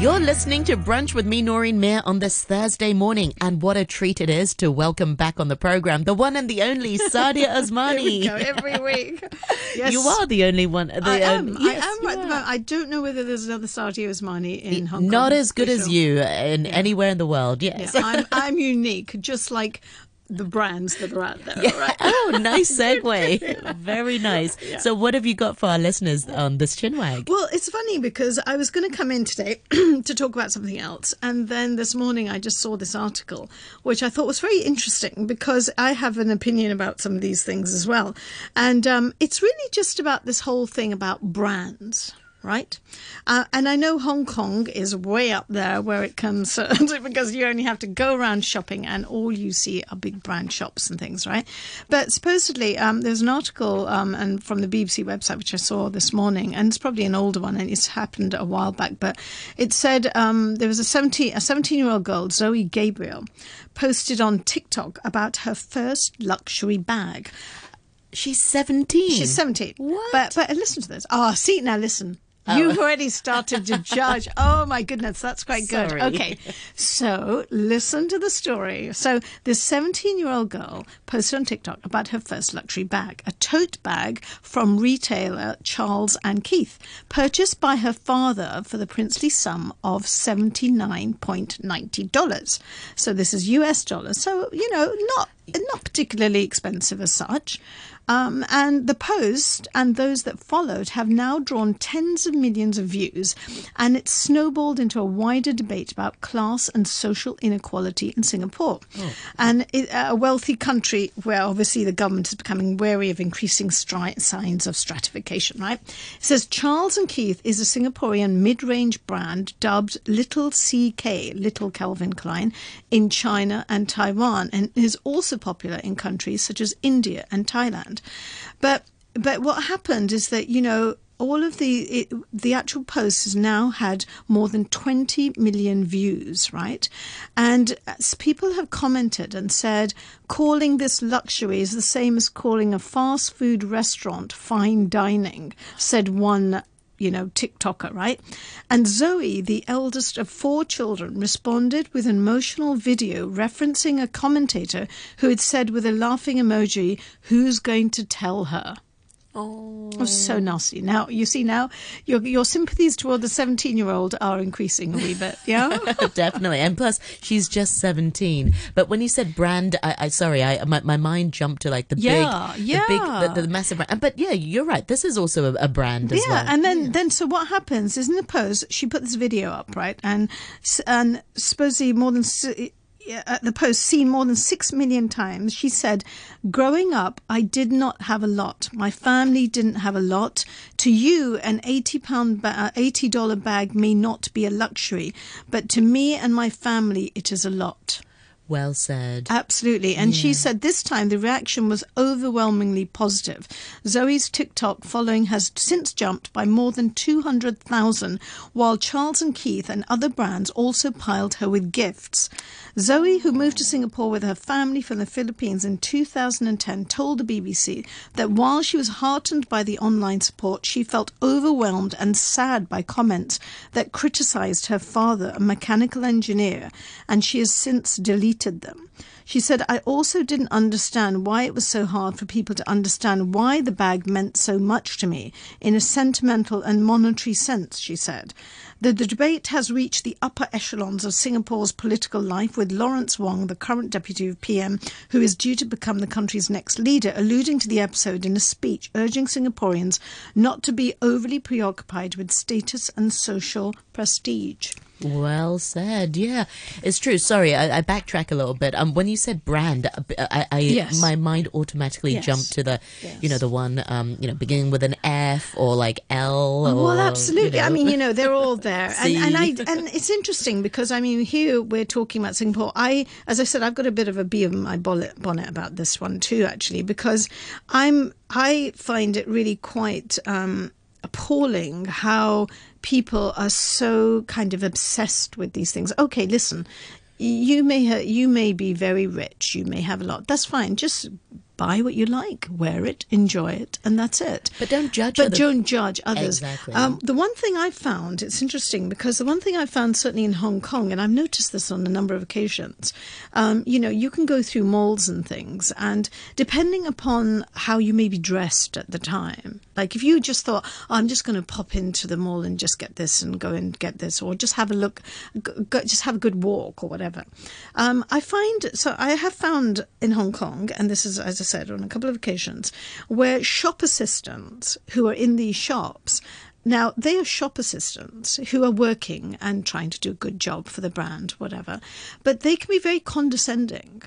You're listening to Brunch with me, Noreen Mayer, on this Thursday morning. And what a treat it is to welcome back on the program the one and the only Saadia Usmani. Here we go, every week. Yes. You are the only one. The, I am. um, I am at the moment. I don't know whether there's another Saadia Usmani in Hong Kong. Not as good as sure. you in anywhere in the world. Yeah, Yes. I'm, I'm unique, just like the brands that are out there. Right? oh, nice segue. Very nice. So, what have you got for our listeners on this chinwag? Well, it's funny because I was going to come in today to talk about something else, and then this morning I just saw this article, which I thought was very interesting because I have an opinion about some of these things as well, and um, it's really just about this whole thing about brands. Right, uh, and I know Hong Kong is way up there where it comes because you only have to go around shopping and all you see are big brand shops and things, right? But supposedly, um, there's an article um, and from the BBC website which I saw this morning, and it's probably an older one, and it's happened a while back. But it said um, there was a 17 a 17 year old girl, Zoe Gabriel, posted on TikTok about her first luxury bag. She's 17. She's 17. What? But but listen to this. Oh, see now listen. You've oh. already started to judge. Oh my goodness, that's quite good. Sorry. Okay, so listen to the story. So this 17-year-old girl posted on TikTok about her first luxury bag, a tote bag from retailer Charles and Keith, purchased by her father for the princely sum of $79.90. So this is US dollars. So, you know, not not particularly expensive as such. Um, and the post and those that followed have now drawn tens of millions of views, and it's snowballed into a wider debate about class and social inequality in Singapore. And it, a wealthy country where obviously the government is becoming wary of increasing stri- signs of stratification, right? It says Charles and Keith is a Singaporean mid range brand dubbed Little CK, Little Calvin Klein, in China and Taiwan, and is also popular in countries such as India and Thailand. But but what happened is that you know all of the it, the actual post has now had more than 20 million views right? And people have commented and said calling this luxury is the same as calling a fast food restaurant fine dining said one you know, TikToker, right? And Zoe, the eldest of four children, responded with an emotional video referencing a commentator who had said with a laughing emoji, Who's going to tell her? Oh. It was so nasty. Now, you see, now your, your sympathies toward the 17 year old are increasing a wee bit, yeah? Definitely, and plus she's just seventeen. But when you said brand, I, I sorry, I my, my mind jumped to like the Yeah, big, the big, yeah. the, the massive brand. But yeah, you're right. This is also a, a brand as yeah, well. and then then so what happens is in the post she put this video up right, and and supposedly more than yeah, at the post seen more than six million times. She said, "Growing up, I did not have a lot. My family didn't have a lot. To you, an eighty pound, ba- uh, eighty dollar bag may not be a luxury, but to me and my family, it is a lot." Well said. Absolutely. And she said this time the reaction was overwhelmingly positive. Zoe's TikTok following has since jumped by more than 200,000, while Charles and Keith and other brands also piled her with gifts. Zoe, who moved to Singapore with her family from the Philippines in 2010, told the BBC that while she was heartened by the online support, she felt overwhelmed and sad by comments that criticized her father, a mechanical engineer, and she has since deleted them. She said, I also didn't understand why it was so hard for people to understand why the bag meant so much to me in a sentimental and monetary sense, she said. The, the debate has reached the upper echelons of Singapore's political life, with Lawrence Wong, the current deputy PM, who is due to become the country's next leader, alluding to the episode in a speech urging Singaporeans not to be overly preoccupied with status and social prestige. Well said. Yeah, it's true. Sorry, I, I backtrack a little bit. Um, when you said brand, uh, I, I Yes. my mind automatically Yes. jumped to the, you know, the one, um, you know, beginning with an F or like L. Or, Well, absolutely. you I mean, you know, they're all there, and and I and it's interesting because I mean, here we're talking about Singapore. I, as I said, I've got a bit of a bee of my bonnet, bonnet about this one too, actually, because I'm I find it really quite. Um, appalling how people are so kind of obsessed with these things. Okay, listen, you may ha- you may be very rich, you may have a lot. That's fine. Just buy what you like, wear it, enjoy it, and that's it. But don't judge But don't judge others. Exactly. Um, the one thing I found, it's interesting because the one thing I found certainly in Hong Kong, and I've noticed this on a number of occasions, um, you know, you can go through malls and things, and depending upon how you may be dressed at the time, like if you just thought, oh, I'm just going to pop into the mall and just get this and go and get this, or just have a look, go, go, just have a good walk or whatever. Um, I find, so I have found in Hong Kong, and this is, as I said, on a couple of occasions, where shop assistants who are in these shops now, they are shop assistants who are working and trying to do a good job for the brand, whatever, but they can be very condescending.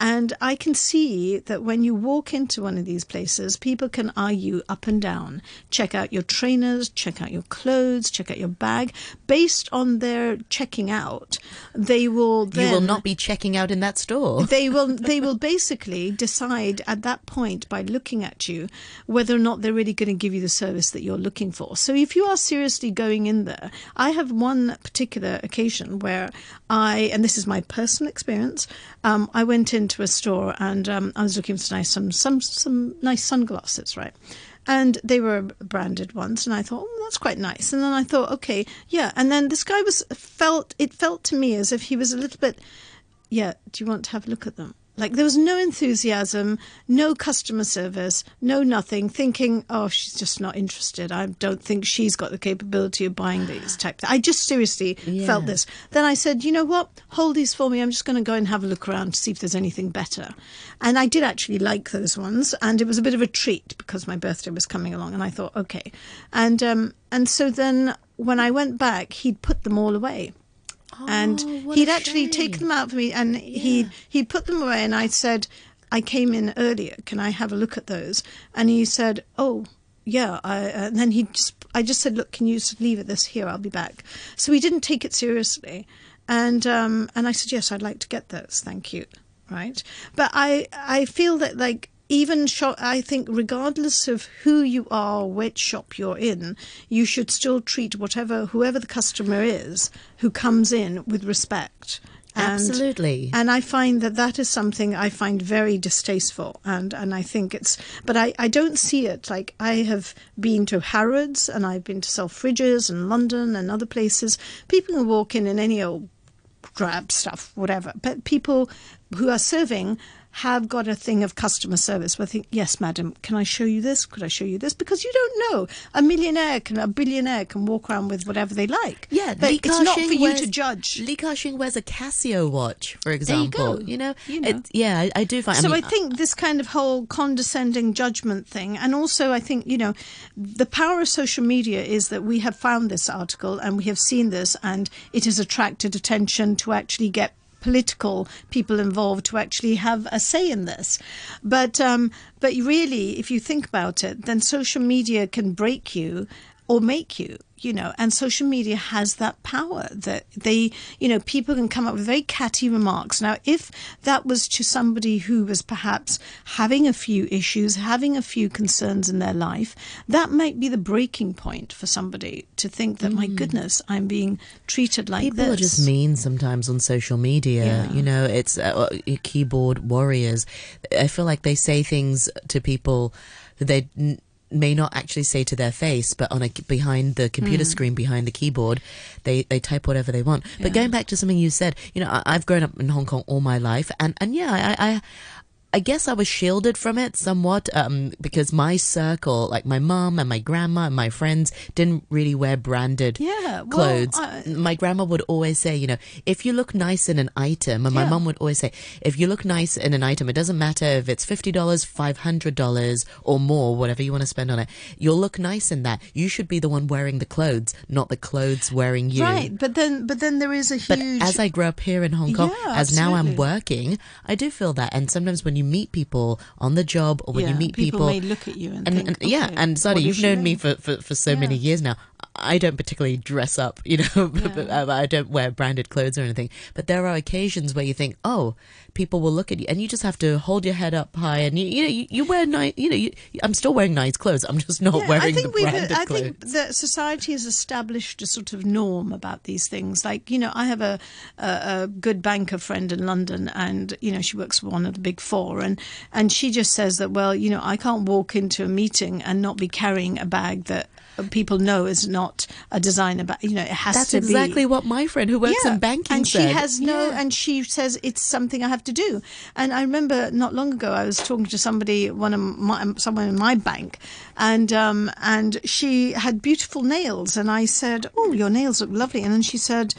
And I can see that when you walk into one of these places, people can eye you up and down, check out your trainers, check out your clothes, check out your bag. Based on their checking out, they will then. you will not be checking out in that store. they will they will basically decide at that point by looking at you whether or not they're really going to give you the service that you're looking for. So if you are seriously going in there, I have one particular occasion where I and this is my personal experience. Um, I went into a store and um, I was looking for nice some some some nice sunglasses, right? And they were branded ones, and I thought, oh, that's quite nice. And then I thought, okay, yeah. And then this guy was felt. It felt to me as if he was a little bit yeah, do you want to have a look at them? Like there was no enthusiasm, no customer service, no nothing. Thinking, oh, she's just not interested. I don't think she's got the capability of buying these type. I just seriously felt this. Then I said, you know what? Hold these for me. I'm just going to go and have a look around to see if there's anything better. And I did actually like those ones, and it was a bit of a treat because my birthday was coming along, and I thought, okay. And um, and so then when I went back, he'd put them all away Oh, what he'd actually shame. taken them out for me and he he put them away and I said I came in earlier. Can I have a look at those? And he said oh yeah I, and then he just I just said look can you just leave it this here? I'll be back. So he didn't take it seriously. And um and I said yes I'd like to get those thank you. Right? But I I feel that like even shop, I think, regardless of who you are, which shop you're in, you should still treat whatever whoever the customer is who comes in with respect. And, Absolutely. And I find that that is something I find very distasteful, and and I think it's. But I I don't see it like I have been to Harrods and I've been to Selfridges and London and other places. People can walk in in any old grab stuff, whatever. But people who are serving have got a thing of customer service where they think, yes, madam, can I show you this? Could I show you this? Because you don't know. A millionaire can, a billionaire can walk around with whatever they like. Yeah, but Li it's not for you wears- to judge. Li Ka-shing wears a Casio watch, for example. There you go. know, You know. It, yeah, I, I do find. So I, I, mean, think this kind of whole condescending judgment thing, and also I think, you know, the power of social media is that we have found this article and we have seen this, and it has attracted attention to actually get political people involved to actually have a say in this. But um, but really, if you think about it, then social media can break you or make you you know and social media has that power that they you know people can come up with very catty remarks now if that was to somebody who was perhaps having a few issues having a few concerns in their life that might be the breaking point for somebody to think that my goodness i'm being treated like Mm. people this are just mean sometimes on social media. Yeah. You know, it's uh, uh, keyboard warriors. I feel like they say things to people that they. May not actually say to their face but on a behind the computer Hmm. screen behind the keyboard they they type whatever they want but going back to something you said you know I, i've grown up in hong kong all my life and and yeah i i I guess I was shielded from it somewhat um, because my circle, like my mum and my grandma and my friends, didn't really wear branded Yeah, well, clothes. I- my grandma would always say, you know, if you look nice in an item, and my Yeah. mum would always say, if you look nice in an item, it doesn't matter if it's fifty dollars, five hundred dollars, or more, whatever you want to spend on it. You'll look nice in that. You should be the one wearing the clothes, not the clothes wearing you. right but then but then there is a huge. But as I grew up here in Hong Kong, Yeah, as now I'm working, I do feel that. And sometimes when you meet people on the job or when Yeah, you meet people people, may look at you and and, think, and- yeah, and sorry, you've known me for, for, for so many years now. I don't particularly dress up, you know, I don't wear branded clothes or anything. But there are occasions where you think, oh, people will look at you, and you just have to hold your head up high, and you, you know, you, you wear nice, you know, you, I'm still wearing nice clothes. I'm just not Yeah, wearing uh, I think the branded I clothes. think that society has established a sort of norm about these things. Like you know, I have a, a, a good banker friend in London, and you know, she works for one of the big four, and and she just says that well, you know, I can't walk into a meeting and not be carrying a bag that people know is not a designer but You know, it has That's to exactly be. Exactly what my friend who works in banking and said. she has no Yeah. and she says it's something i have to do and i remember not long ago i was talking to somebody one of my someone in my bank and um and she had beautiful nails and i said oh your nails look lovely and then she said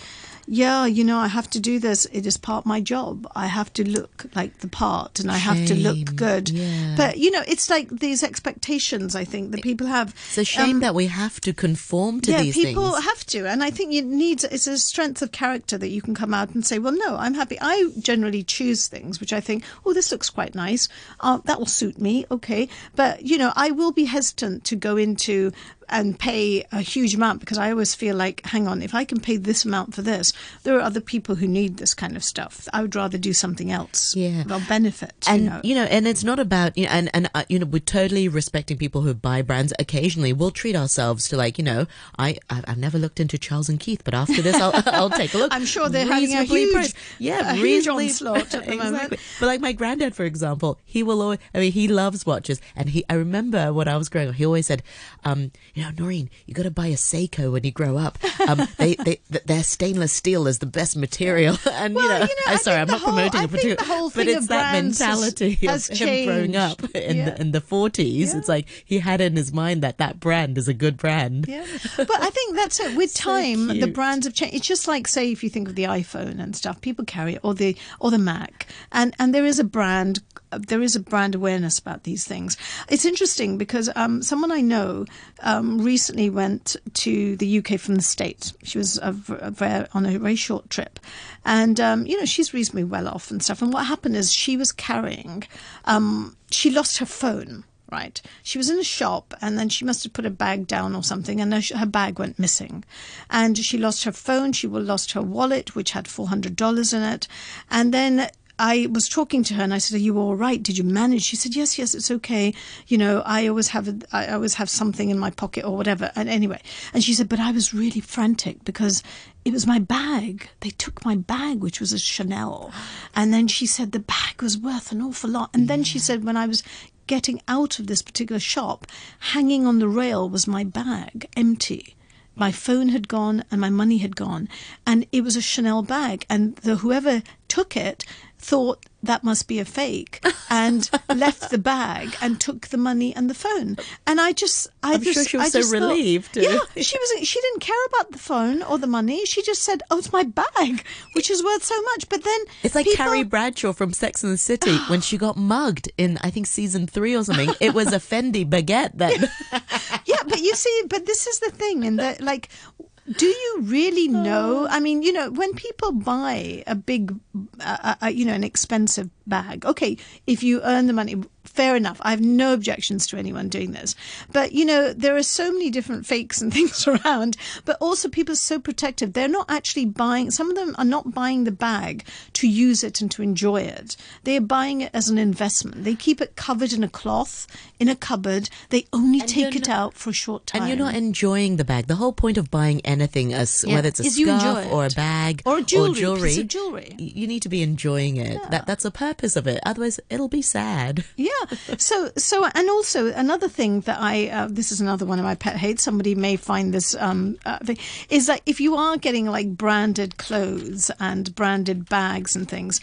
yeah, you know, I have to do this. It is part of my job. I have to look like the part and I have to look good. Yeah. But, you know, it's like these expectations, I think, that people have. It's a shame Um, that we have to conform to yeah, these people things. have to, and I think you need it's a strength of character that you can come out and say, "Well, no, I'm happy." I generally choose things which I think, "Oh, this looks quite nice. Uh, that will suit me." Okay, but you know, I will be hesitant to go into and pay a huge amount because I always feel like, hang on, if I can pay this amount for this, there are other people who need this kind of stuff. I would rather do something else. Yeah. Well, benefit. and you know. you know, and it's not about you know, and and uh, you know, we're totally respecting people who buy brands. Occasionally, we'll treat ourselves to like you know, I I've, never looked into Charles and Keith, but after this, I'll I'll take a look. I'm sure they're having a huge- priced. yeah, a huge onslaught at the moment. exactly. But like my granddad, for example, he will always. I mean, he loves watches, and he. I remember when I was growing up, he always said, um, know, Noreen, you got to buy a Seiko when you grow up. Um, they they their stainless steel is the best material, and Well, you know, you know, I'm sorry, I'm not whole- promoting I a think particular, whole but it's that has- mentality has of him growing up in Yeah. the in the 40s. It's like he had in his mind that that brand is a good brand. Yeah, but I think that's it. With So time, the brands have changed. It's just like, say, if you think of the iPhone and stuff, people carry it, or the or the Mac, and and there is a brand. There is a brand awareness about these things. It's interesting because um, someone I know um, recently went to the UK from the States. She was a, a on a very short trip, and um, you know she's reasonably well off and stuff. And what happened is she was carrying, um, she lost her phone right? She was in a shop and then she must have put a bag down or something and her bag went missing. And she lost her phone, she lost her wallet, which had $400 in it. And then I was talking to her and I said, "Are you all right? Did you manage?" She said, "Yes, yes, it's okay. You know, I always have a, I always have something in my pocket or whatever." And anyway, and she said, "But I was really frantic because it was my bag. They took my bag, which was a Chanel." And then she said the bag was worth an awful lot. And then she said, when I was getting out of this particular shop, hanging on the rail was my bag, empty. My phone had gone and my money had gone, and it was a Chanel bag. And the whoever took it thought that must be a fake and left the bag and took the money and the phone. And I just, I I'm just, sure she was I so just thought- relieved. yeah, she was. She didn't care about the phone or the money. She just said, "Oh, it's my bag, which is worth so much." But then It's like people- Carrie Bradshaw from Sex and the City when she got mugged in, I think, season three or something. It was a Fendi baguette then. yeah, but you see, but this is the thing, and that like. Do you really know? I mean, you know, when people buy a big, uh, uh, you know, an expensive bag, okay, if you earn the money, fair enough. I have no objections to anyone doing this. But, you know, there are so many different fakes and things around, but also people are so protective. They're not actually buying, some of them are not buying the bag to use it and to enjoy it. They're buying it as an investment. They keep it covered in a cloth, in a cupboard. They only take it not- out for a short time. And you're not enjoying the bag. The whole point of buying anything, as Yeah, whether it's a is scarf or a bag Or a jewelry, piece jewelry, of jewelry. you need to be enjoying it. That that's the purpose of it. Otherwise, it'll be sad. Yeah. So, so, and also another thing that I, uh, this is another one of my pet hates. Somebody may find this um, uh, thing is that if you are getting like branded clothes and branded bags and things,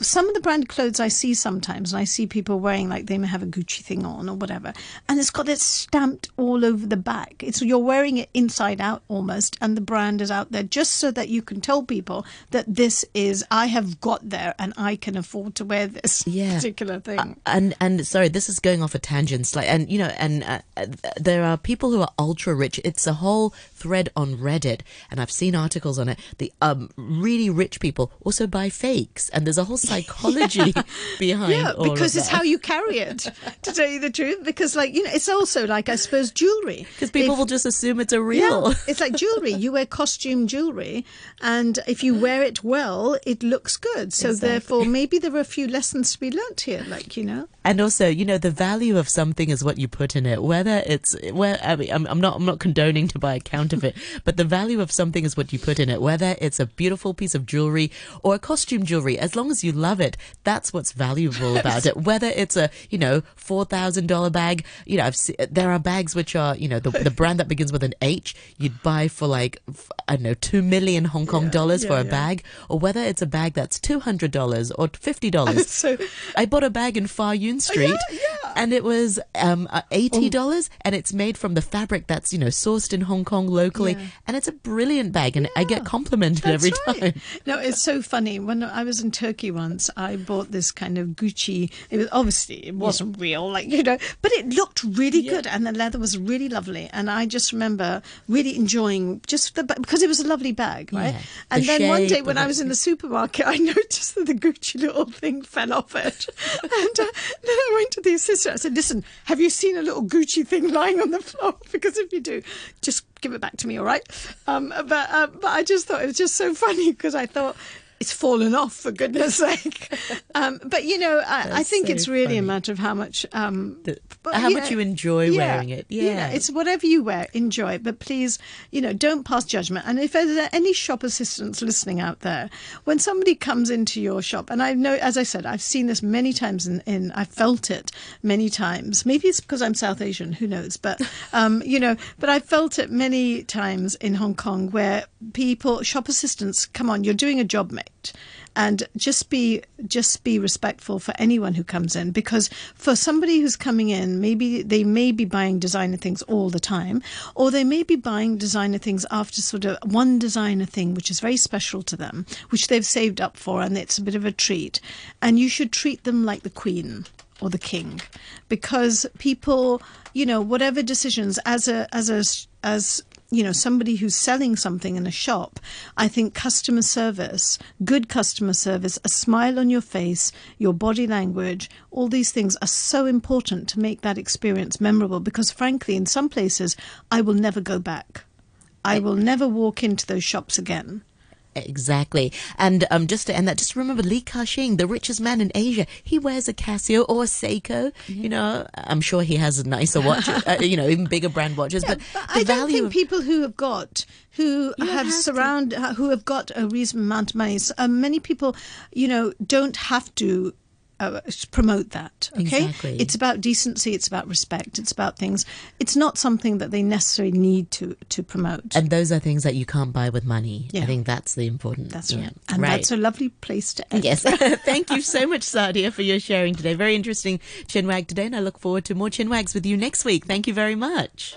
some of the branded clothes I see sometimes, and I see people wearing like they may have a Gucci thing on or whatever, and it's got it stamped all over the back. It's you're wearing it inside out almost, and the brand is out there just so that you can tell people that this is I have got there and I can afford to wear this Yeah. particular thing. And And sorry, this is going off a tangent, like, and you know, and uh, uh, there are people who are ultra rich. It's a whole thread on Reddit, and I've seen articles on it. The um really rich people also buy fakes, and there's a whole psychology behind. Yeah, because it's that. how you carry it. to tell you the truth, because like you know, it's also like I suppose jewelry. because people If- will just assume it's a real. Yeah, it's like jewelry. You wear costume jewelry, and if you wear it well, it looks good. So Exactly. therefore, maybe there are a few lessons to be learnt here. Like you know, And also, you know, the value of something is what you put in it. Whether it's where I mean, I'm, I'm not I'm not condoning to buy a counterfeit, but the value of something is what you put in it. Whether it's a beautiful piece of jewelry or a costume jewelry, as long as you love it, that's what's valuable about it. Whether it's a you know four thousand dollar bag, you know, I've se- there are bags which are you know the the brand that begins with an H, you'd buy for like I don't know two million Hong Kong dollars for a yeah. bag, or whether it's a bag that's two hundred dollars or fifty dollars. so I bought a bag in Far Yuen Street, yeah. Oh. and it was um, uh, eighty dollars, and it's made from the fabric that's you know sourced in Hong Kong locally, Yeah. and it's a brilliant bag, and I get complimented That's every right. time. No, it's so funny. When I was in Turkey once, I bought this kind of Gucci. It was obviously it wasn't real, like you know, but it looked really good, and the leather was really lovely. And I just remember really enjoying just the because it was a lovely bag, right? Yeah. And The then one day when I was in the supermarket, I noticed that the Gucci little thing fell off it, and uh, then I went to the assistant. I said, "Listen, have you seen a little Gucci thing lying on the floor? Because if you do, just give it back to me, all right?" Um, but uh, but I just thought it was just so funny because I thought. It's fallen off for goodness sake, um, but you know I, I think so it's really a matter of how much um, The- but, how you much know, you enjoy yeah, wearing it. Yeah. it's whatever you wear, enjoy it. But please, you know, don't pass judgment. And if there's any shop assistants listening out there, when somebody comes into your shop, and I know, as I said, I've seen this many times in, in I've felt it many times. Maybe it's because I'm South Asian, who knows? But, um, you know, but I felt it many times in Hong Kong where people, shop assistants, come on, you're doing a job, mate and just be just be respectful for anyone who comes in because for somebody who's coming in maybe they may be buying designer things all the time or they may be buying designer things after sort of one designer thing which is very special to them which they've saved up for and it's a bit of a treat. And you should treat them like the queen or the king because people you know whatever decisions as a as a as you know somebody who's selling something in a shop i think customer service good customer service a smile on your face your body language all these things are so important to make that experience memorable because frankly in some places i will never go back. I will never walk into those shops again Exactly. And um, just to end that, just remember Li Ka-shing, the richest man in Asia. He wears a Casio or a Seiko. You know, I'm sure he has a nicer watch, uh, you know, even bigger brand watches. but, But I don't think of people who have got who have have surround uh, who have got a reasonable amount of money. So, um, many people, you know, don't have to. Uh, promote that, okay? Exactly. It's about decency. It's about respect. It's about things. It's not something that they necessarily need to to promote. and those are things that you can't buy with money. Yeah. I think that's the important. that's yeah. right. And that's a lovely place to end. Yes. Thank you so much, Saadia, for your sharing today. Very interesting chinwag today, and I look forward to more chinwags with you next week. Thank you very much.